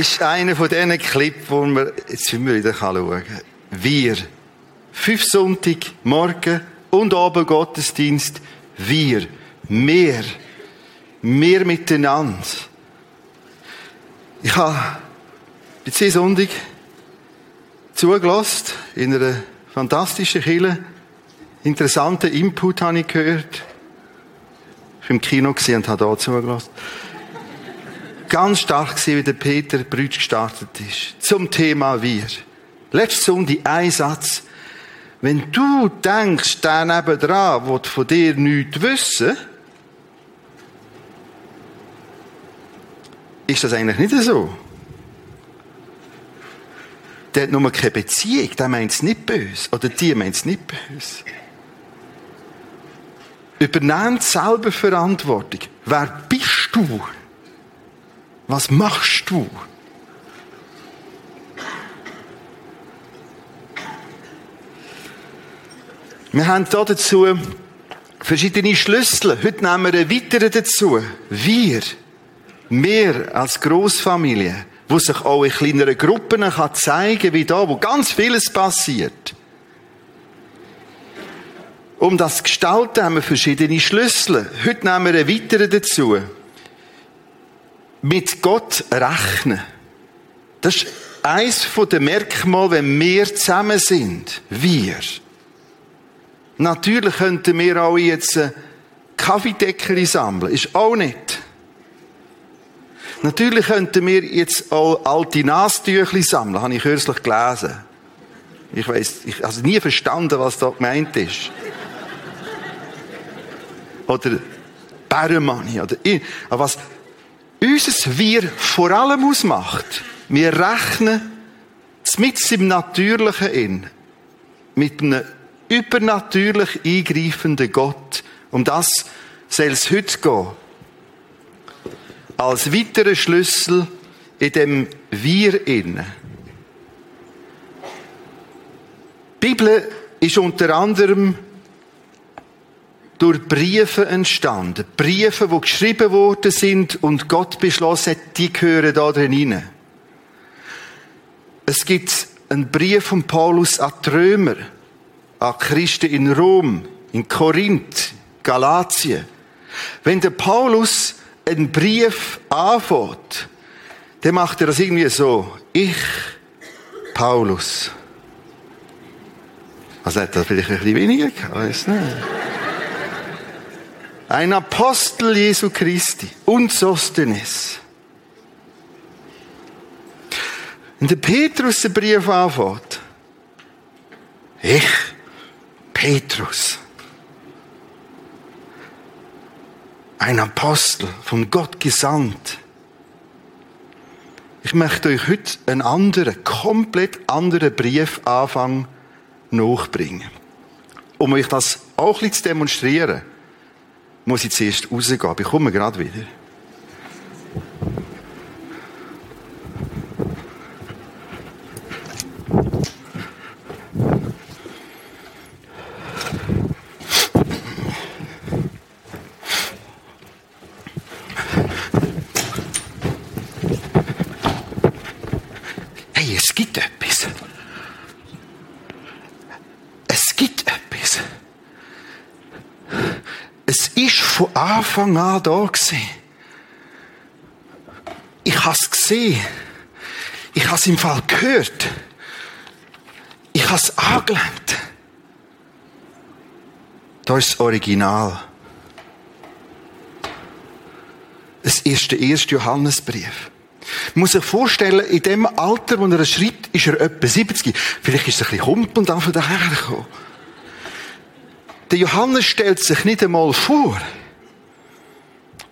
ist einer von diesen Clips, wo wir jetzt wir wieder schauen kann. Wir. Fünf Sonntag, Morgen und Abend Gottesdienst. Wir. Mehr. Mehr miteinander. Ich habe zwei Sonntag zugelassen in einer fantastischen Kirche. Interessanten Input habe ich gehört. Ich war im Kino und habe hier zugelassen ganz stark gesehen, wie der Peter Brütsch gestartet ist. Zum Thema Wir. Letzte Sonntag ein Satz. Wenn du denkst, der nebendran will von dir nichts wissen, ist das eigentlich nicht so. Der hat nur keine Beziehung, der meint es nicht böse. Oder die meint es nicht böse. Übernehmt selber Verantwortung. Wer bist du? Was machst du? Wir haben dazu verschiedene Schlüssel. Heute nehmen wir einen weiteren dazu. Wir, wir als Großfamilie, wo sich auch in kleineren Gruppen kann zeigen wie da, wo ganz vieles passiert. Um das zu gestalten, haben wir verschiedene Schlüssel. Heute nehmen wir einen weiteren dazu mit Gott rechnen. Das ist eins der Merkmale, wenn wir zusammen sind. Wir. Natürlich könnten wir auch jetzt Kaffeedeckel sammeln. Ist auch nicht. Natürlich könnten wir jetzt auch alte Nastüchli sammeln. Habe ich kürzlich gelesen. Ich weiß, ich habe nie verstanden, was da gemeint ist. Oder Bärenmani. Oder, aber was, unser Wir vor allem ausmacht, wir rechnen mit im Natürlichen in, mit einem übernatürlich eingreifenden Gott. Um das soll es heute gehen. Als weiterer Schlüssel in dem Wir innen. Die Bibel ist unter anderem durch Briefe entstanden. Briefe, die geschrieben worden sind und Gott beschlossen hat, die gehören da drin rein. Es gibt einen Brief von Paulus an die Römer, an Christen in Rom, in Korinth, Galatien. Wenn der Paulus einen Brief anfängt, dann macht er das irgendwie so. Ich, Paulus. Also hat er vielleicht ein bisschen weniger gehabt, weiß nicht ein Apostel Jesu Christi und Sostenes. Wenn der Petrus den Brief anfängt, ich, Petrus, ein Apostel, von Gott gesandt. Ich möchte euch heute einen anderen, komplett anderen Brief anfangen, nachbringen. Um euch das auch ein bisschen zu demonstrieren muss ich zuerst rausgehen. Ich komme gerade wieder. Anfang an da gewesen. Ich es gesehen. Ich habe es im Fall gehört. Ich habe es angelernt. Da ist das Original. Das der erste Johannesbrief. Man muss sich vorstellen, in dem Alter, wo er schreibt, ist er etwa 70. Vielleicht ist er ein bisschen humpelnd von dahergekommen. Der Johannes stellt sich nicht einmal vor.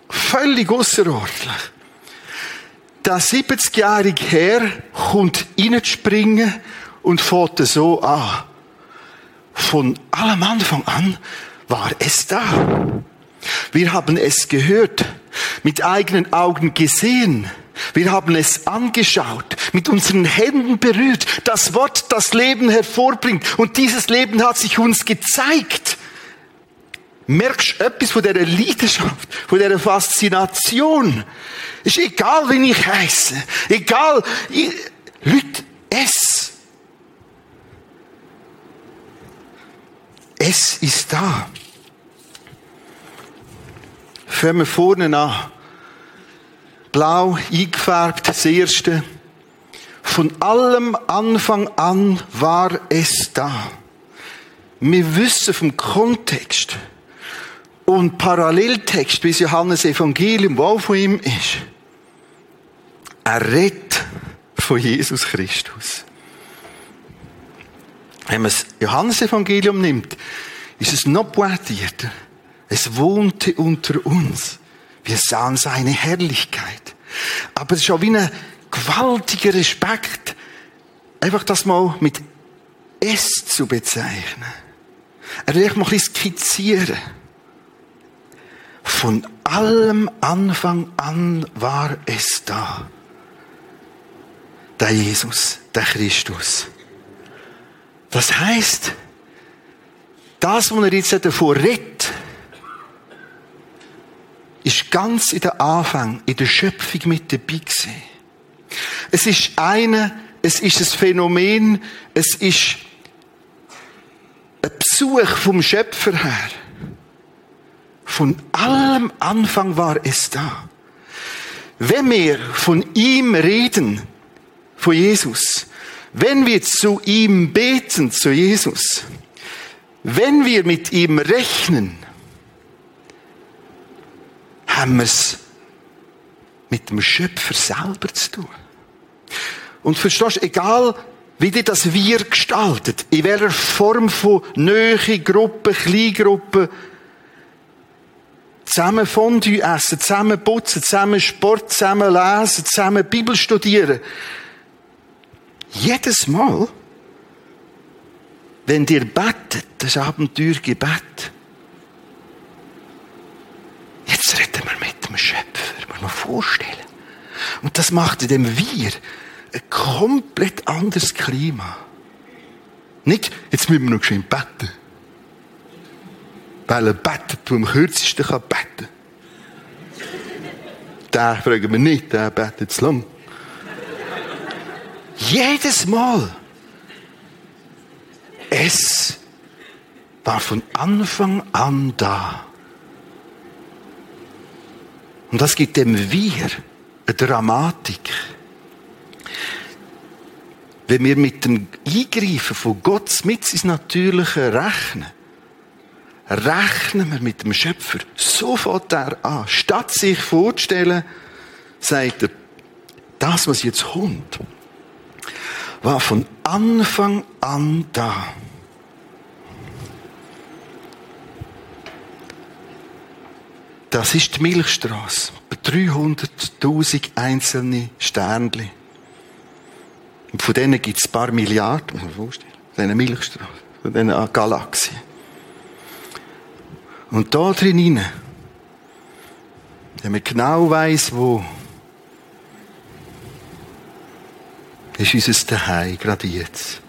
Völlig außerordentlich. Der 70-jährige Herr kommt reinzuspringen und fährt so an. Von allem Anfang an war es da. Wir haben es gehört, mit eigenen Augen gesehen. Wir haben es angeschaut, mit unseren Händen berührt. Das Wort, das Leben hervorbringt. Und dieses Leben hat sich uns gezeigt. Merkst du etwas von dieser Leidenschaft, von dieser Faszination. Ist egal, wie ich heiße. Egal. Ich, Leute, es. Es ist da. Fangen wir vorne an. Blau eingefärbt, das erste. Von allem Anfang an war es da. Wir wissen vom Kontext und Paralleltext, wie es Johannes Evangelium, wo von ihm ist. Er redet von Jesus Christus. Wenn man das Johannes Evangelium nimmt, ist es noch pointierter. Es wohnte unter uns. Wir sahen seine Herrlichkeit. Aber es ist auch wie ein gewaltiger Respekt, einfach das mal mit es zu bezeichnen. Er will mal ein bisschen skizzieren. Von allem Anfang an war es da. Der Jesus, der Christus. Das heißt, das, was er jetzt davor redet, ist ganz in der Anfang, in der Schöpfung mit dabei gewesen. Es ist eine, es ist ein Phänomen, es ist ein Besuch vom Schöpfer her. Von allem Anfang war es da. Wenn wir von ihm reden, von Jesus, wenn wir zu ihm beten, zu Jesus, wenn wir mit ihm rechnen, haben wir es mit dem Schöpfer selber zu tun. Und verstehst du, egal wie dir das Wir gestaltet, in welcher Form von Nähe, Gruppen, Kleingruppen, zusammen Fondue essen, zusammen putzen, zusammen Sport, zusammen lesen, zusammen Bibel studieren. Jedes Mal, wenn dir betet, das Abenteuergebet, jetzt reden wir mit dem Schöpfer, muss man vorstellen. Und das macht in dem Wir ein komplett anderes Klima. Nicht, jetzt müssen wir noch schön beten. Weil er betet, der am kürzesten kann beten. Den fragen wir nicht, der betet zu lang. Jedes Mal. Es war von Anfang an da. Und das gibt dem Wir eine Dramatik wenn wir mit dem Eingreifen von Gott mit ins Natürliche rechnen, rechnen wir mit dem Schöpfer. So fängt er an. Statt sich vorzustellen, sagt er, das, was jetzt kommt, war von Anfang an da. Das ist die Milchstraße. 300.000 einzelne Sternchen. Und von denen gibt es ein paar Milliarden, muss man vorstellen. Von diesen Milchstraßen, von diesen Galaxien. Und da drin, wenn man genau weiss, wo, ist unser Daheim, gerade jetzt.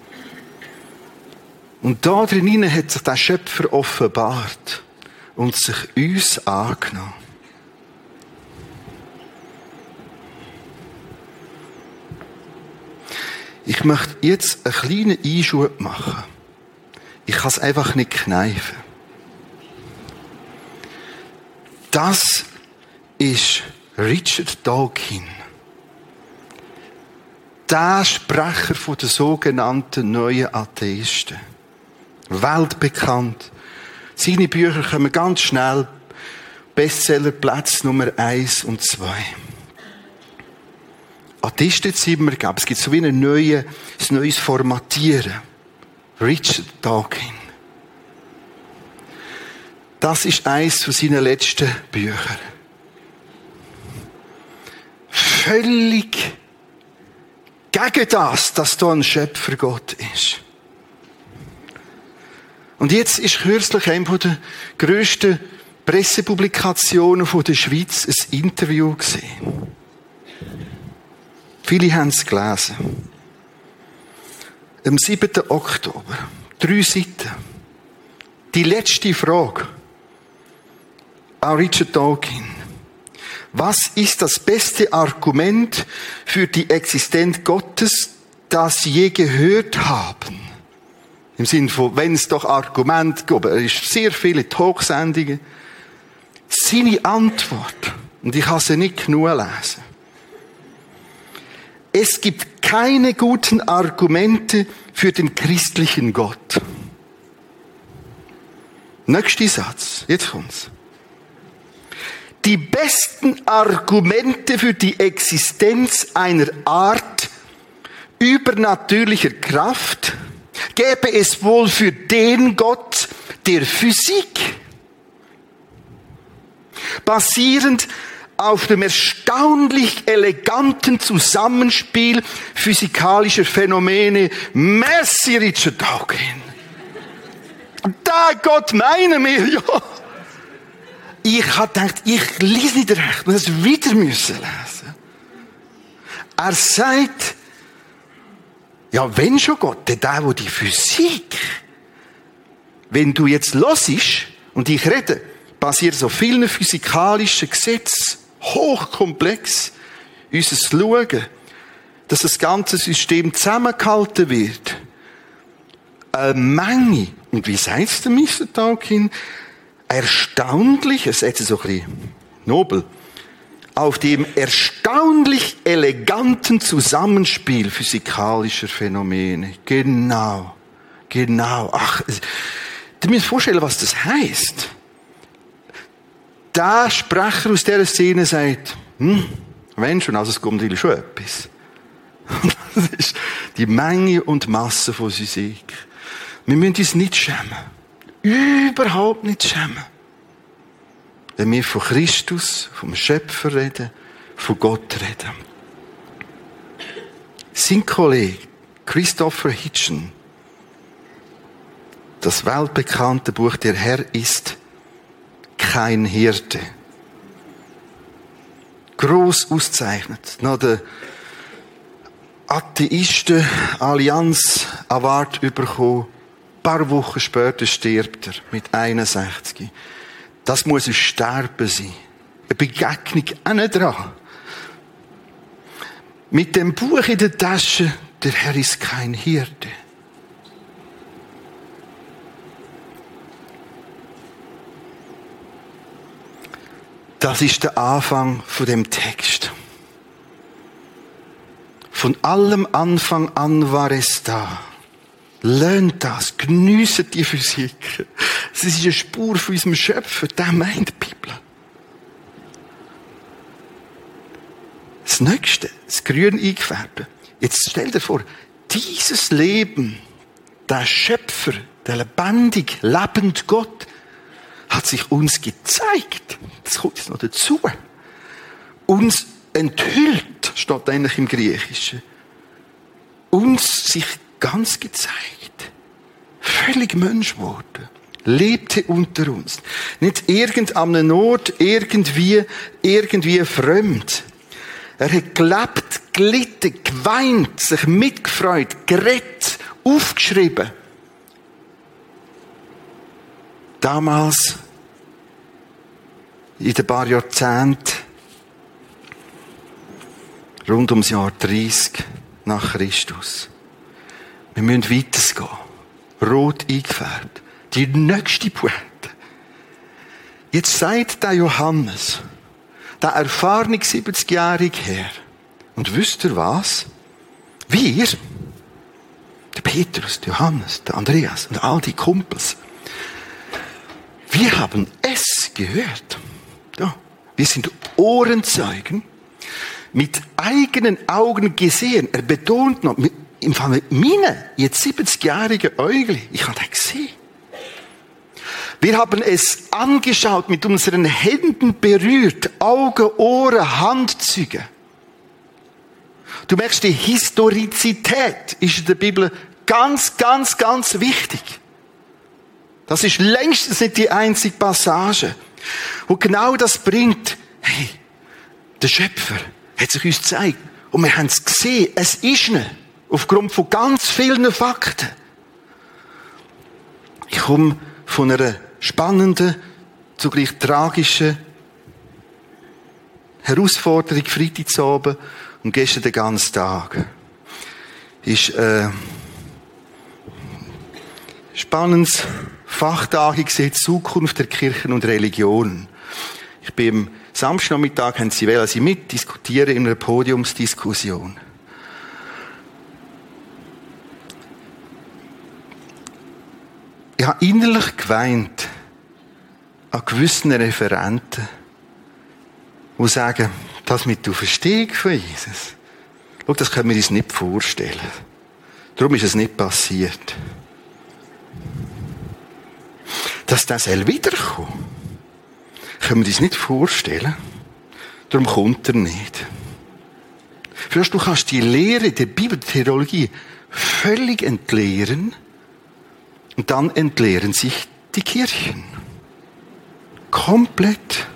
Und da drin hat sich der Schöpfer offenbart und sich uns angenommen. Ich möchte jetzt einen kleinen Einschub machen. Ich kann es einfach nicht kneifen. Das ist Richard Dawkins. Der Sprecher der sogenannten neuen Atheisten. Weltbekannt. Seine Bücher kommen ganz schnell Bestsellerplatz Nummer eins und zwei. Atheisten sind wir, glaube Es gibt so wie ein neues, ein neues Formatieren. Richard Dawkins. Das ist eines von seinen letzten Büchern. Völlig gegen das, dass da ein Schöpfer Gott ist. Und jetzt ist kürzlich eine der grössten Pressepublikationen der Schweiz ein Interview gesehen. Viele haben es gelesen. Am 7. Oktober. Drei Seiten. Die letzte Frage. Richard Dawkins. Was ist das beste Argument für die Existenz Gottes, das Sie je gehört haben? Im Sinne von, wenn es doch Argument gibt, er ist sehr viele Talksendungen. Seine Antwort, und ich kann sie nicht genug lesen. Es gibt keine guten Argumente für den christlichen Gott. Nächster Satz, jetzt kommt's. Die besten Argumente für die Existenz einer Art übernatürlicher Kraft gäbe es wohl für den Gott der Physik. Basierend auf dem erstaunlich eleganten Zusammenspiel physikalischer Phänomene. Messi Richard Dawkins. Da Gott meine wir ja. Ich habe gedacht, ich lese nicht recht, muss es wieder müssen lesen. Er sagt, ja, wenn schon Gott, der, der, die Physik, wenn du jetzt losisch und ich rede, basiert auf vielen physikalischen Gesetzen, hochkomplex, unser Schauen, dass das ganze System zusammengehalten wird. Eine Menge, und wie sagt es der Mr. Tolkien, erstaunlich, es ist so ein bisschen nobel, auf dem erstaunlich eleganten Zusammenspiel physikalischer Phänomene. Genau. Genau. Ach, du musst vorstellen, was das heißt. Der Sprecher aus dieser Szene sagt, hm, wenn schon, also es kommt schon etwas. das ist die Menge und Masse von Physik. Wir müssen uns nicht schämen. Überhaupt nicht schämen. Wenn wir von Christus, vom Schöpfer reden, von Gott reden. Sein Kollege Christopher Hitchen, das weltbekannte Buch Der Herr ist kein Hirte. Gross auszeichnet. Nach der Atheisten Allianz Award bekommen ein paar Wochen später stirbt er mit 61. Das muss ein Sterben sein. Eine Begegnung nicht dran. Mit dem Buch in der Tasche, der Herr ist kein Hirte. Das ist der Anfang von dem Text. Von allem Anfang an war es da. Lernt das, geniessen die Physik. Es ist eine Spur von unserem Schöpfer, der meint die Bibel. Das nächste, das Grün eingefärbt. Jetzt stell dir vor, dieses Leben, der Schöpfer, der lebendig, lebende Gott, hat sich uns gezeigt. Das kommt jetzt noch dazu. Uns enthüllt, steht eigentlich im Griechischen. Uns sich ganz gezeigt. Völlig Mensch wurde. Lebte unter uns. Nicht irgendeinem Ort, irgendwie, irgendwie fremd. Er hat gelebt, gelitten, geweint, sich mitgefreut, gerettet, aufgeschrieben. Damals, in den paar Jahrzehnten, rund ums Jahr 30 nach Christus. Wir müssen weitergehen. Rot eingefärbt. Die nächste Pointe. Jetzt sagt der Johannes, der erfahrene 70-jährige Herr, und wisst ihr was? Wir, der Petrus, der Johannes, der Andreas und all die Kumpels, wir haben es gehört. Ja, wir sind Ohrenzeugen, mit eigenen Augen gesehen. Er betont noch, im Fall mit meinen, jetzt 70-jährigen Äugli, ich habe das gesehen. Wir haben es angeschaut, mit unseren Händen berührt, Augen, Ohren, Handzüge. Du merkst, die Historizität ist in der Bibel ganz, ganz, ganz wichtig. Das ist längstens nicht die einzige Passage. Und genau das bringt, hey, der Schöpfer hat sich uns gezeigt. Und wir haben es gesehen, es ist nicht. Aufgrund von ganz vielen Fakten. Ich komme von einer spannenden zugleich tragische Herausforderung, Freitagabend und gestern den ganzen Tag. Ist, äh, spannendes Fachtag gesehen, Zukunft der Kirchen und Religionen. Ich bin am Samstagnachmittag, haben sie wählen sie mitdiskutieren in einer Podiumsdiskussion. Ich habe innerlich geweint an gewissen Referenten, die sagen, das mit der Verstehung von Jesus, schau, das können wir uns nicht vorstellen. Darum ist es nicht passiert. Dass das wiederkommt, können wir uns nicht vorstellen. Darum kommt er nicht. Du kannst die Lehre der Bibeltheologie völlig entleeren und dann entleeren sich die Kirchen. Komplett.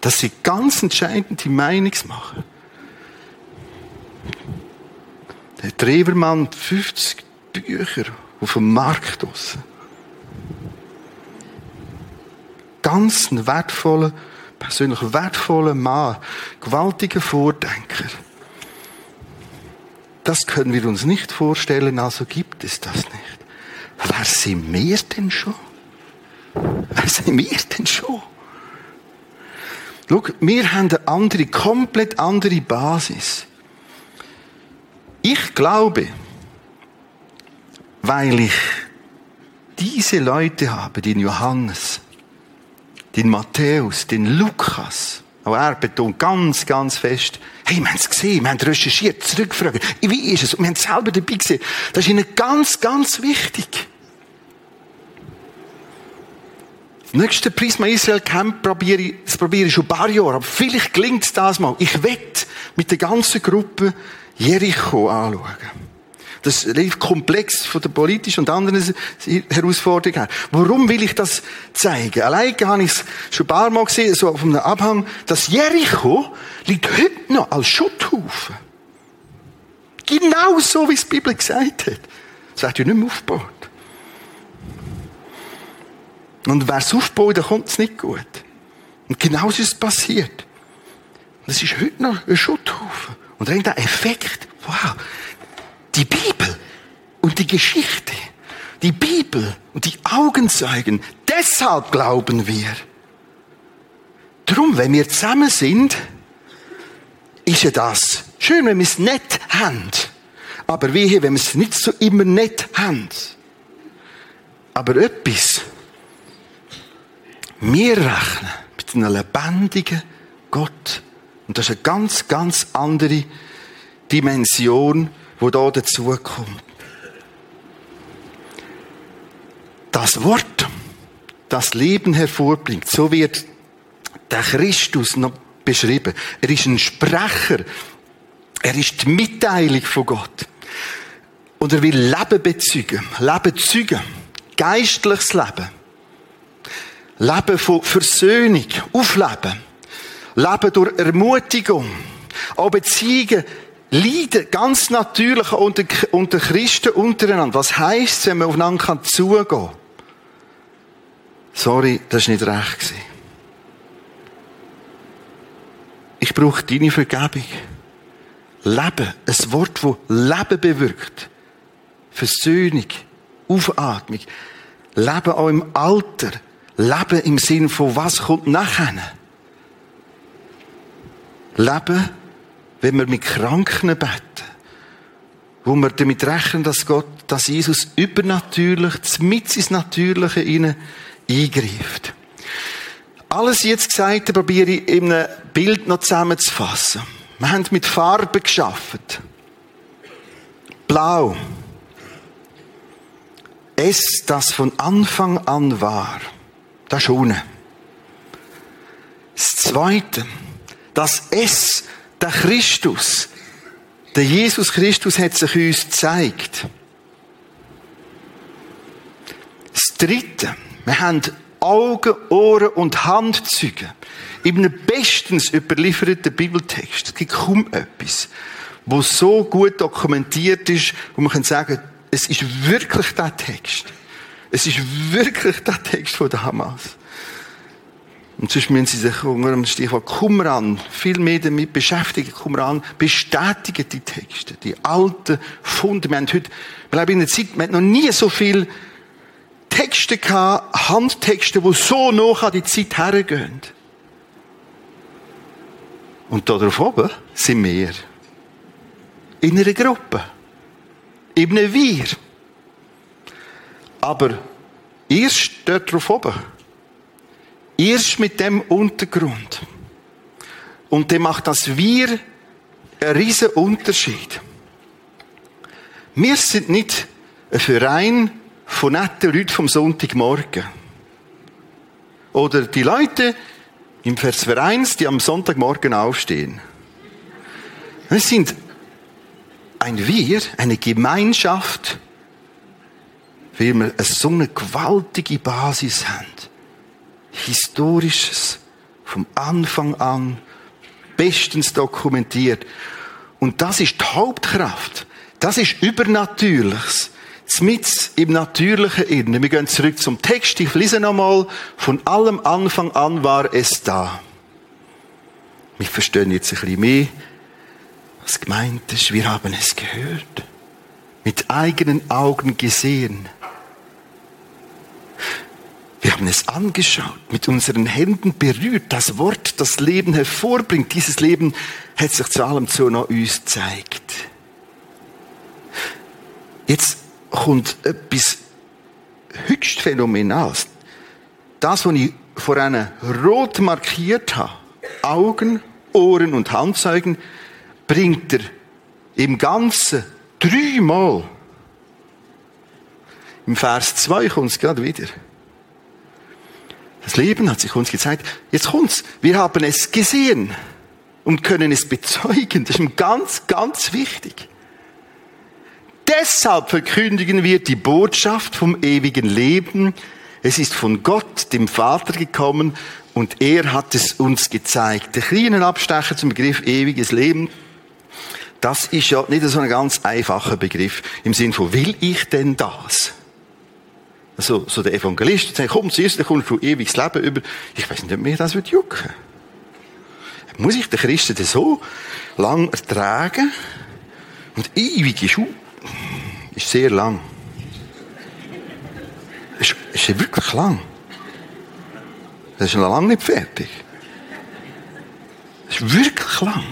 Dass sie ganz entscheidend die Meinungsmacher. Der Trevermann, 50 Bücher auf dem Markt draussen. Ganz ein wertvoller, persönlich wertvoller Mann, gewaltiger Vordenker. Das können wir uns nicht vorstellen, also gibt es das nicht. Wer sind wir denn schon? Wer sind wir denn schon? Schau, wir haben eine andere, komplett andere Basis. Ich glaube, weil ich diese Leute habe, den Johannes, den Matthäus, den Lukas, auch er betont ganz, ganz fest, hey, wir haben es gesehen, wir haben recherchiert, zurückgefragt, wie ist es? Und wir haben es selber dabei gesehen. Das ist ihnen ganz, ganz wichtig. Nächste Prisma Israel Camp probiere ich, das probiere ich schon ein paar Jahre, aber vielleicht gelingt es das mal. Ich wette mit der ganzen Gruppe Jericho anschauen. Das ist komplex von der politischen und anderen Herausforderungen her. Warum will ich das zeigen? Allein habe ich es schon ein paar Mal gesehen, so auf einem Abhang, dass Jericho liegt heute noch als Schutthaufen. Genau so, wie es die Bibel gesagt hat. Es wird ja nicht mehr aufgebaut. Und wer es aufbaut, dann kommt es nicht gut. Und genau so ist es passiert. Das ist heute noch ein Schutthaufen. Und dann der Effekt, wow, und die Geschichte, die Bibel und die Augenzeugen, deshalb glauben wir. Drum, wenn wir zusammen sind, ist ja das schön, wenn wir es nett haben. Aber wehe, wenn wir es nicht so immer nett haben. Aber etwas, wir rechnen mit einem lebendigen Gott. Und das ist eine ganz, ganz andere Dimension, wo da dazu kommt. Das Wort, das Leben hervorbringt, so wird der Christus noch beschrieben. Er ist ein Sprecher. Er ist die Mitteilung von Gott. Und er will Leben bezeugen. Leben zeugen. Geistliches Leben. Leben von Versöhnung. Aufleben. Leben durch Ermutigung. Auch Beziehungen Leiden, ganz natürlich unter, unter Christen untereinander. Was heisst wenn man aufeinander zugehen kann? Sorry, das war nicht recht. Ich brauche deine Vergebung. Leben. Ein Wort, das Leben bewirkt. Versöhnung. Aufatmung. Leben auch im Alter. Leben im Sinn von was kommt nachher. Leben wenn wir mit Kranken beten, wo wir damit rechnen, dass Gott, dass Jesus übernatürlich, mit ins Natürliche ihnen eingreift. Alles jetzt Gesagte probiere ich in einem Bild noch zusammenzufassen. Wir haben mit Farben geschaffen. Blau. Es, das von Anfang an war. Das unten. Das Zweite. Das Es, der Christus, der Jesus Christus hat sich uns gezeigt. Das Dritte, wir haben Augen, Ohren und Handzeugen. In einem bestens überlieferten Bibeltext. Es gibt kaum etwas, wo so gut dokumentiert ist, wo man kann sagen, es ist wirklich der Text. Es ist wirklich der Text von damals. Und sonst müssen Sie sich unter dem Stichwort Qumran viel mehr damit beschäftigen. Qumran bestätigen die Texte, die alten Funde. Wir haben heute, wir leben in einer Zeit, wir haben noch nie so viel Texte gehabt, Handtexte, die so noch an die Zeit hergehen. Und da drauf oben sind wir. In einer Gruppe. In einem Wir. Aber erst dort drauf oben Erst mit dem Untergrund. Und der macht das Wir einen riesen Unterschied. Wir sind nicht ein Verein von netten Leuten vom Sonntagmorgen. Oder die Leute im Vers 1, die am Sonntagmorgen aufstehen. Wir sind ein Wir, eine Gemeinschaft, weil wir so eine gewaltige Basis haben. Historisches vom Anfang an bestens dokumentiert. Und das ist die Hauptkraft. Das ist Übernatürliches. Mit im Natürlichen innen. Wir gehen zurück zum Text. Ich lese nochmal. Von allem Anfang an war es da. Wir verstehen jetzt ein bisschen mehr, was gemeint ist. Wir haben es gehört. Mit eigenen Augen gesehen. Wir haben es angeschaut, mit unseren Händen berührt, das Wort, das Leben hervorbringt. Dieses Leben hat sich zu allem zu uns gezeigt. Jetzt kommt etwas höchst Phänomenales. Das, was ich vor einer rot markiert habe, Augen, Ohren und Handzeugen, bringt er im Ganzen dreimal. Im Vers 2 kommt es gerade wieder. Das Leben hat sich uns gezeigt. Jetzt kommt's. Wir haben es gesehen und können es bezeugen. Das ist ganz, ganz wichtig. Deshalb verkündigen wir die Botschaft vom ewigen Leben. Es ist von Gott, dem Vater, gekommen und er hat es uns gezeigt. Der kleine Abstecher zum Begriff ewiges Leben, das ist ja nicht so ein ganz einfacher Begriff im Sinn von, will ich denn das? so, so der Evangelist sagt, komm, zuerst kommst du ewiges Leben über. Ich weiß nicht, ob mir das wird jucken. Muss ich den Christen so lang ertragen? Und ewig ist, ist sehr lang. Ist, ist wirklich lang. Das ist noch lange nicht fertig. Das ist wirklich lang.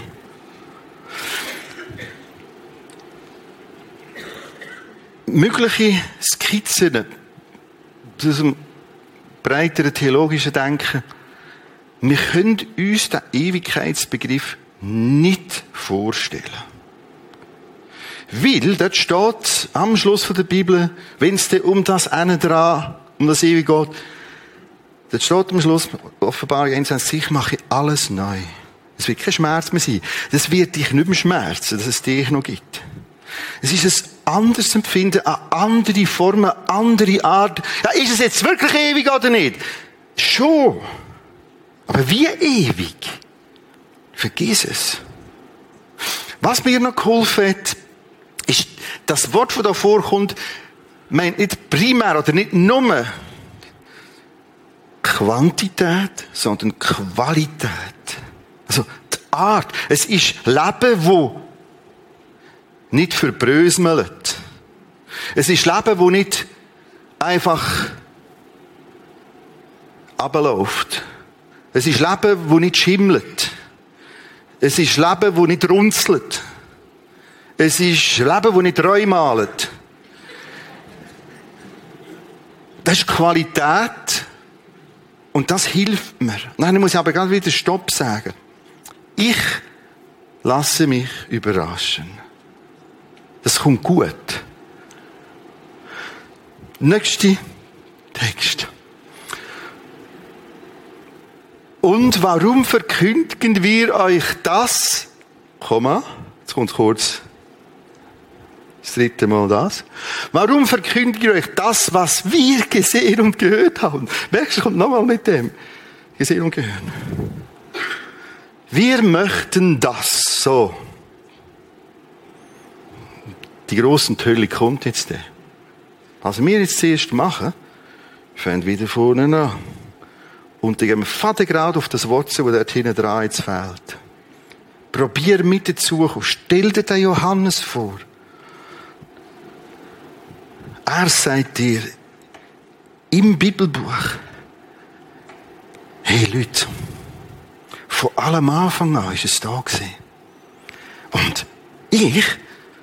Mögliche Skizzen zu diesem breiteren theologischen Denken, wir können uns den Ewigkeitsbegriff nicht vorstellen. Weil, dort steht am Schluss der Bibel, wenn es um das eine dran, um das Ewige geht, dort steht am Schluss, Offenbarung 21, ich mache alles neu. Es wird kein Schmerz mehr sein. Das wird dich nicht mehr schmerzen, dass es dich noch gibt. Es ist ein anderes Empfinden, eine andere Form, eine andere Art. Ja, ist es jetzt wirklich ewig oder nicht? Schon. Aber wie ewig? Vergiss es. Was mir noch geholfen hat, ist, das Wort, das da vorkommt, meint nicht primär oder nicht nur Quantität, sondern Qualität. Also die Art. Es ist Leben, wo nicht verbröselt. Es ist Leben, wo nicht einfach abläuft. Es ist Leben, wo nicht schimmelt. Es ist Leben, wo nicht runzelt. Es ist Leben, wo nicht räumalt. Das ist Qualität und das hilft mir. Nein, ich muss aber gerade wieder Stopp sagen. Ich lasse mich überraschen. Das kommt gut. Nächste Text. Und warum verkündigen wir euch das? Komma, jetzt kommt kurz das dritte Mal das. Warum verkündigen wir euch das, was wir gesehen und gehört haben? Merkst du, kommt nochmal mit dem. Gesehen und gehört. Wir möchten das so die großen Tölle kommt jetzt. Was wir jetzt zuerst machen, Fangen wieder vorne an. Und dann gehen wir fadengrad auf das zu, das dort hinten dran jetzt fehlt. Probier mit dazu. Stell dir den Johannes vor. Er sagt dir im Bibelbuch, hey Leute, von allem Anfang an ist es da. Und ich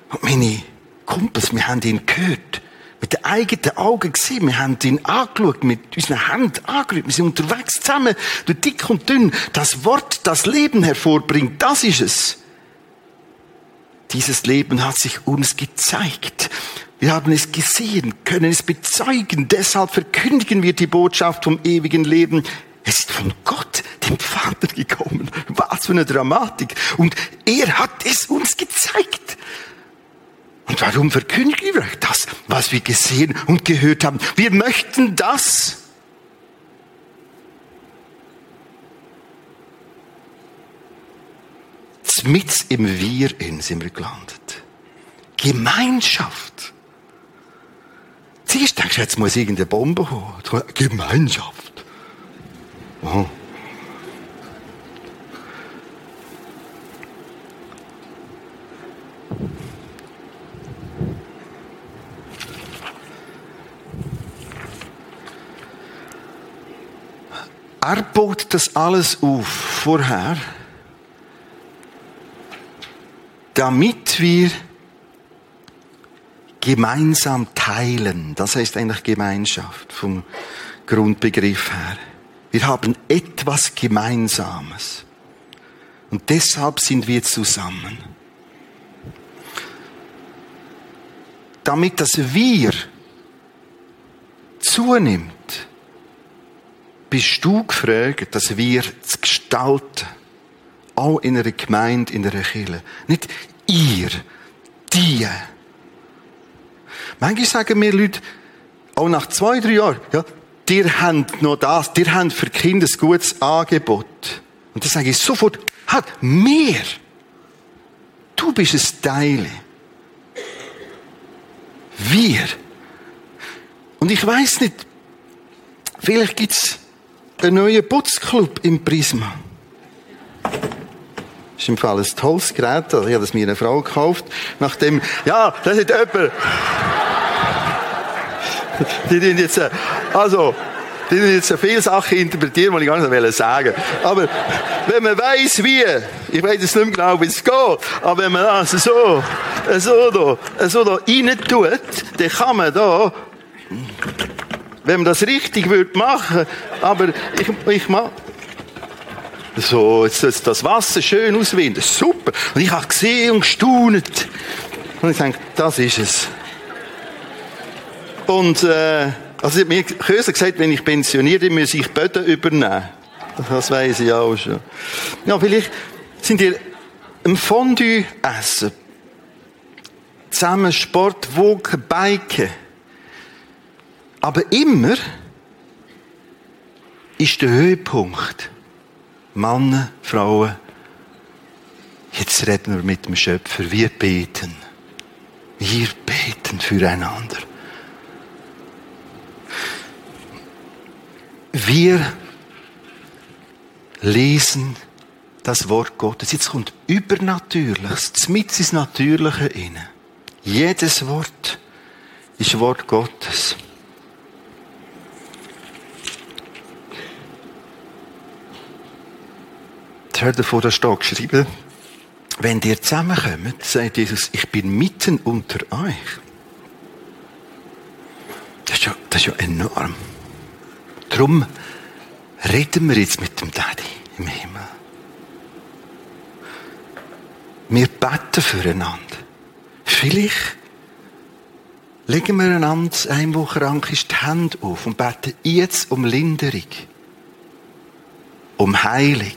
und meine Kumpels, wir haben ihn gehört. Mit den eigenen Augen gesehen. Wir haben ihn angeschaut, mit unseren Händen angerührt. Wir sind unterwegs zusammen, durch dick und dünn. Das Wort, das Leben hervorbringt, das ist es. Dieses Leben hat sich uns gezeigt. Wir haben es gesehen, können es bezeugen. Deshalb verkündigen wir die Botschaft vom ewigen Leben. Es ist von Gott, dem Vater, gekommen. Was für eine Dramatik. Und er hat es uns gezeigt. Und warum verkündigen wir euch das, was wir gesehen und gehört haben? Wir möchten das. Mit im Wir in sind wir gelandet. Gemeinschaft. Siehst du, denkst jetzt muss irgendeine Bombe holen. Gemeinschaft. Oh. Er baut das alles auf vorher, damit wir gemeinsam teilen. Das heißt eigentlich Gemeinschaft vom Grundbegriff her. Wir haben etwas Gemeinsames. Und deshalb sind wir zusammen. Damit das Wir zunimmt, bist du gefragt, dass wir zu gestalten. Auch in einer Gemeinde, in einer Kirche. Nicht ihr, die. Manchmal sagen mir Leute, auch nach zwei, drei Jahren, ja, dir habt noch das, dir habt für Kinder ein gutes Angebot. Und dann sage ich sofort, hat mehr. Du bist ein Teil. Wir. Und ich weiß nicht, vielleicht gibt's einen neuen Putzclub im Prisma. Das ist im Fall ein tolles Gerät. Ich habe das mir eine Frau gekauft. Nachdem, ja, das ist jemand. die tun jetzt, äh, also, die tun jetzt viele Sachen interpretieren, die ich gar nicht sagen Aber, wenn man weiß wie, ich weiß jetzt nicht mehr genau, wie es geht, aber wenn man das so, so da, so da rein tut, dann kann man da, wenn man das richtig würde machen, aber ich, ich mach, so, jetzt, das Wasser schön auswinden, super. Und ich habe gesehen und gestaunet. Und ich denke, das ist es. Und, äh, also mir Köser gesagt, wenn ich pensioniere, muss ich Böden übernehmen. Das weiß ich auch schon. Ja, vielleicht sind ihr im Fondue essen. Zusammen Sport, Wogen, Biken. Aber immer ist der Höhepunkt Männer, Frauen, jetzt reden wir mit dem Schöpfer, wir beten. Wir beten füreinander. Wir lesen das Wort Gottes. Jetzt kommt Übernatürliches, mit ins Natürliche inne. Jedes Wort ist Wort Gottes. Hört davon, da steht geschrieben, wenn ihr zusammenkommt, sagt Jesus, ich bin mitten unter euch. Das ist ja, das ist ja enorm. Darum reden wir jetzt mit dem Daddy im Himmel. Wir beten füreinander. Vielleicht legen wir einander, ein, der krank ist, die Hände auf und beten jetzt um Linderung, um Heilung.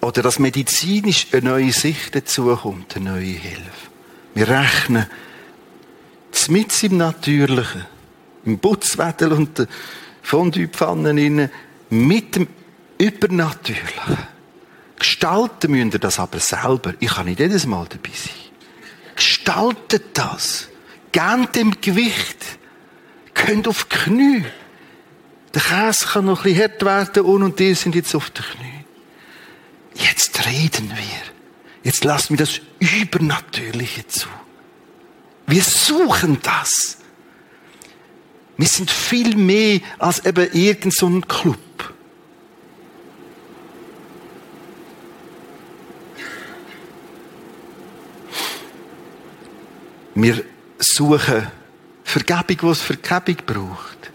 Oder dass medizinisch eine neue Sicht dazukommt, eine neue Hilfe. Wir rechnen mit im Natürlichen, im Putzwedel und den Fondue-Pfannen mit dem Übernatürlichen. Gestalten müsst ihr das aber selber. Ich kann nicht jedes Mal dabei sein. Gestaltet das. Gebt dem Gewicht. könnt auf die Knie. Der Käse kann noch ein bisschen hart werden und, und die sind jetzt auf den Knie. Jetzt reden wir. Jetzt lassen wir das Übernatürliche zu. Wir suchen das. Wir sind viel mehr als eben irgendein so Club. Wir suchen Vergebung, was Vergebung braucht.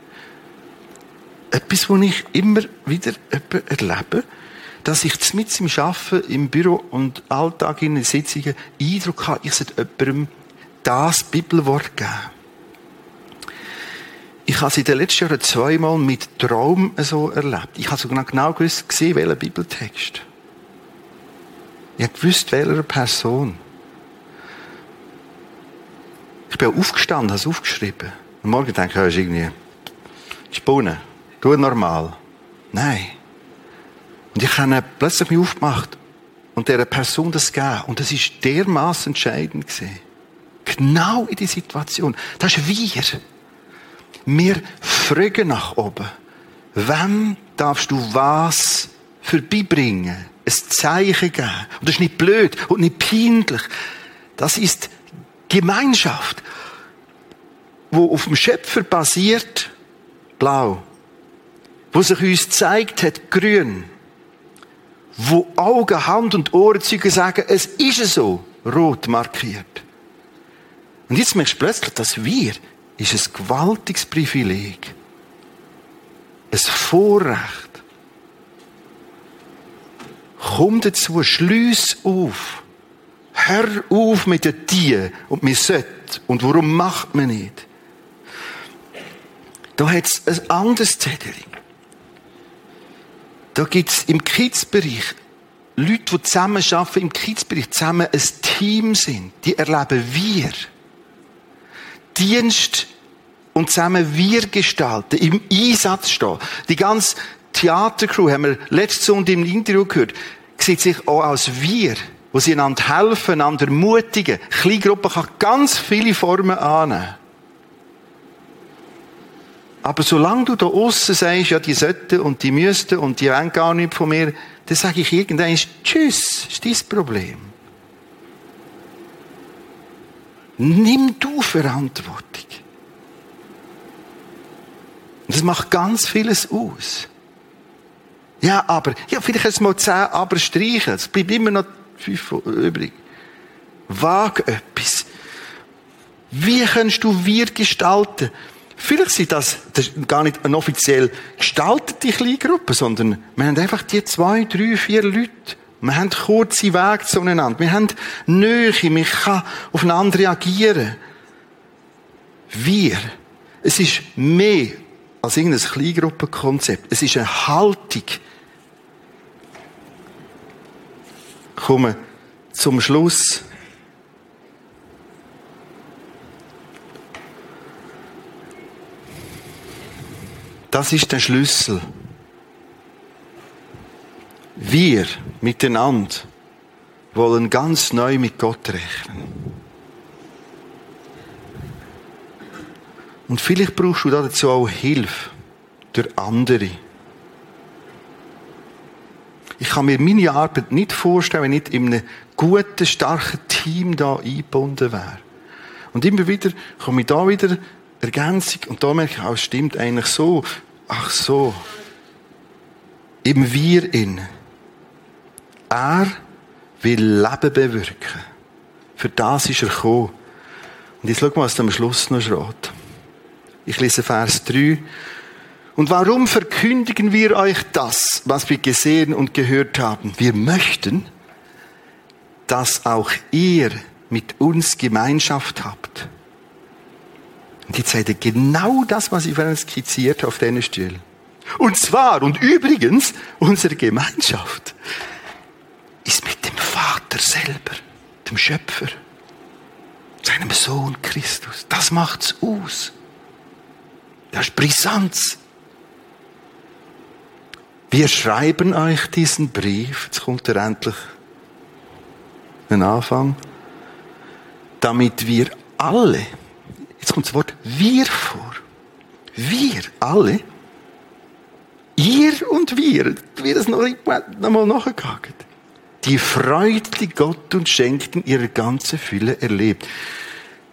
Etwas, was ich immer wieder erlebe, dass ich mit im Arbeiten, im Büro und Alltag in den Sitzungen Eindruck habe, ich sollte jemandem das Bibelwort geben. Ich habe es in den letzten Jahren zweimal mit Traum so erlebt. Ich habe sogar genau gewusst, gesehen, welcher Bibeltext. Ich habe gewusst, welcher Person. Ich bin aufgestanden, habe es aufgeschrieben. Am Morgen denke ich, ist irgendwie Spunnen. Tu normal. Nein. Und ich habe plötzlich mich aufgemacht und dieser Person das gegeben. Und das ist dermaßen entscheidend gewesen. Genau in die Situation. Das ist wir. Wir fragen nach oben. Wem darfst du was vorbeibringen? Ein Zeichen geben. Und das ist nicht blöd und nicht peinlich. Das ist Gemeinschaft, wo auf dem Schöpfer basiert, blau. Wo sich uns zeigt hat, grün. Wo Augen, Hand und Ohrenzeuge sagen, es ist so, rot markiert. Und jetzt merkst du plötzlich, dass wir, ist ein gewaltiges Privileg. Ein Vorrecht. Komm dazu, schließ auf. Hör auf mit den Tieren und mir sollte. Und warum macht man nicht? Da hat es ein anderes Zettel. Da gibt es im Kids-Bereich Leute, die zusammen arbeiten, im Kids-Bereich zusammen ein Team sind. Die erleben wir. Dienst und zusammen wir gestalten, im Einsatz stehen. Die ganze Theatercrew, haben wir letzte Sonntag im Interview gehört, sieht sich auch als wir wo sie einander helfen, einander ermutigen. Kleingruppe kann ganz viele Formen annehmen. Aber solange du da aussen sagst, ja, die sollten und die müssten und die wollen gar nicht von mir, dann sage ich irgendwann, tschüss, ist dein Problem. Nimm du Verantwortung. Das macht ganz vieles aus. Ja, aber, ja, vielleicht jetzt mal zehn aber streichen. Es bleibt immer noch fünf übrig. Wag etwas. Wie kannst du wir gestalten? Vielleicht sind das, das gar nicht eine offiziell gestaltete Kleingruppe, sondern wir haben einfach die zwei, drei, vier Leute. Wir haben kurze Wege zueinander. Wir haben Nähe. Wir können aufeinander reagieren. Wir. Es ist mehr als irgendein Kleingruppenkonzept. Es ist eine Haltung, komme zum Schluss. Das ist der Schlüssel. Wir miteinander wollen ganz neu mit Gott rechnen. Und vielleicht brauchst du dazu auch Hilfe durch andere. Ich kann mir meine Arbeit nicht vorstellen, wenn ich nicht in einem guten, starken Team da eingebunden wäre. Und immer wieder komme ich da wieder Ergänzung und da merke ich auch, es stimmt eigentlich so. Ach so. Im Wir in. Er will Leben bewirken. Für das ist er gekommen. Und jetzt schau mal, was am Schluss noch steht. Ich lese Vers 3. Und warum verkündigen wir euch das, was wir gesehen und gehört haben? Wir möchten, dass auch ihr mit uns Gemeinschaft habt. Und jetzt seid ihr genau das, was ich vorhin skizziert habe auf deiner Stelle. Und zwar, und übrigens, unsere Gemeinschaft ist mit dem Vater selber, dem Schöpfer, seinem Sohn Christus. Das macht's aus. Das ist Brisanz. Wir schreiben euch diesen Brief, jetzt kommt er endlich ein Anfang, damit wir alle, jetzt kommt das Wort wir vor, Wir alle. Ihr und wir. Wir das noch einmal nachgegangen. Die Freude, die Gott uns schenkt, in ihrer ganzen Fülle erlebt.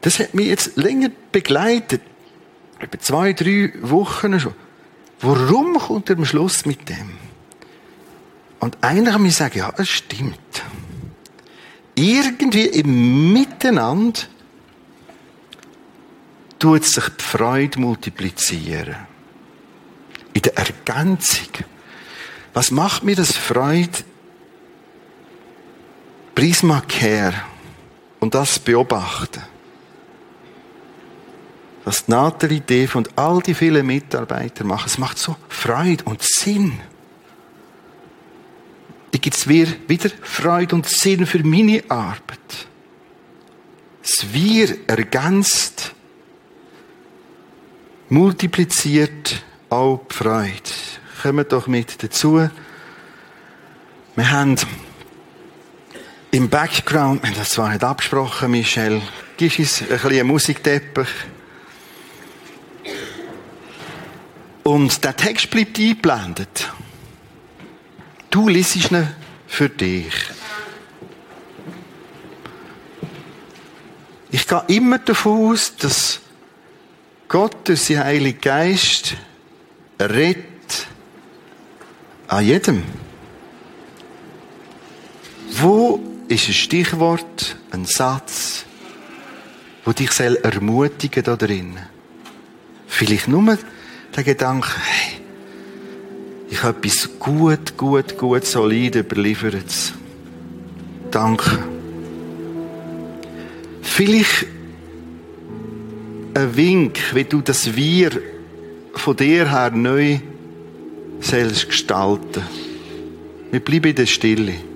Das hat mich jetzt länger begleitet. Über zwei, drei Wochen schon. Warum kommt er am Schluss mit dem? Und einer kann mir sagen, ja, es stimmt. Irgendwie im Miteinander tut sich die Freude multiplizieren. In der Ergänzung. Was macht mir das Freude? Prisma Care. Und das beobachten. Was die Nathalie, Dave und all die vielen Mitarbeiter machen, es macht so Freude und Sinn. Da gibt es wieder Freude und Sinn für meine Arbeit. Das Wir ergänzt multipliziert auch die Freude. Kommt doch mit dazu. Wir haben im Background, wir haben das zwar nicht abgesprochen, Michel, gibst uns ein bisschen Musikteppich. Und der Text bleibt eingeblendet. Du liest ihn für dich. Ich gehe immer davon aus, dass Gott durch sein Heiligen Geist redet an jedem. Wo ist ein Stichwort, ein Satz, wo dich soll ermutigen da drin? Vielleicht nur der Gedanke, hey, ich habe etwas gut, gut, gut, solid überliefert. Danke. Vielleicht ein Wink, wie du das Wir von dir her neu selbst gestalten. Wir bleiben in der Stille.